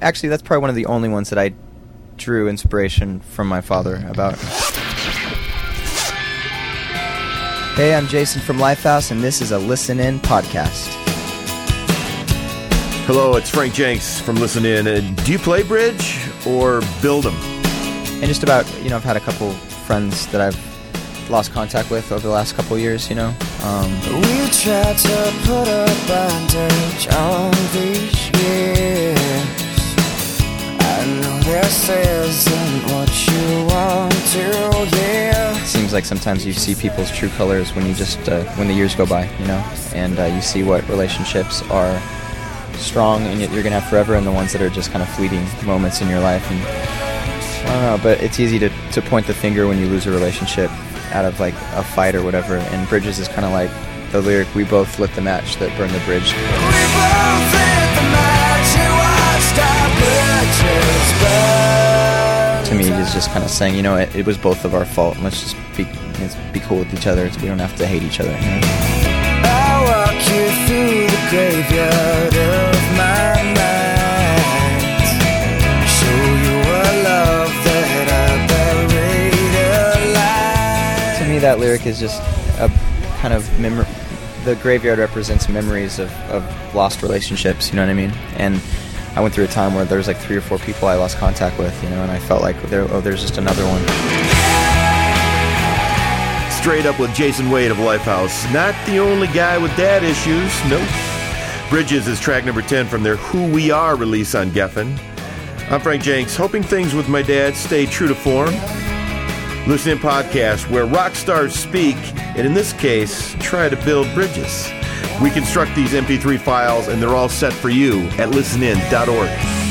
Actually, that's probably one of the only ones that I drew inspiration from my father about. Hey, I'm Jason from Lifehouse, and this is a Listen In podcast. Hello, it's Frank Jenks from Listen In. Uh, do you play bridge or build them? And just about, you know, I've had a couple friends that I've lost contact with over the last couple years, you know. Um, We tried to put a bandage on these this isn't what you want to hear. seems like sometimes you see people's true colors when you just uh, when the years go by, you know, and uh, you see what relationships are strong and yet you're gonna have forever, and the ones that are just kind of fleeting moments in your life. And I don't know, but it's easy to, to point the finger when you lose a relationship out of like a fight or whatever. And Bridges is kind of like the lyric, "We both lit the match that burned the bridge." Burn. To me, he's just kind of saying, you know, it, it was both of our fault. Let's just be let's be cool with each other. We don't have to hate each other. You? I'll walk you through the graveyard of my mind. Show you a love that I buried alive. To me, that lyric is just a kind of memor The graveyard represents memories of, of lost relationships. You know what I mean? And I went through a time where there was like three or four people I lost contact with. You know, and I felt like there, oh, there's just another one. Straight up with Jason Wade of Lifehouse. Not the only guy with dad issues, nope. Bridges is track number 10 from their Who We Are release on Geffen. I'm Frank Jenks, hoping things with my dad stay true to form. Listen in podcast where rock stars speak, and in this case, try to build bridges. We construct these MP3 files, and they're all set for you at listenin.org.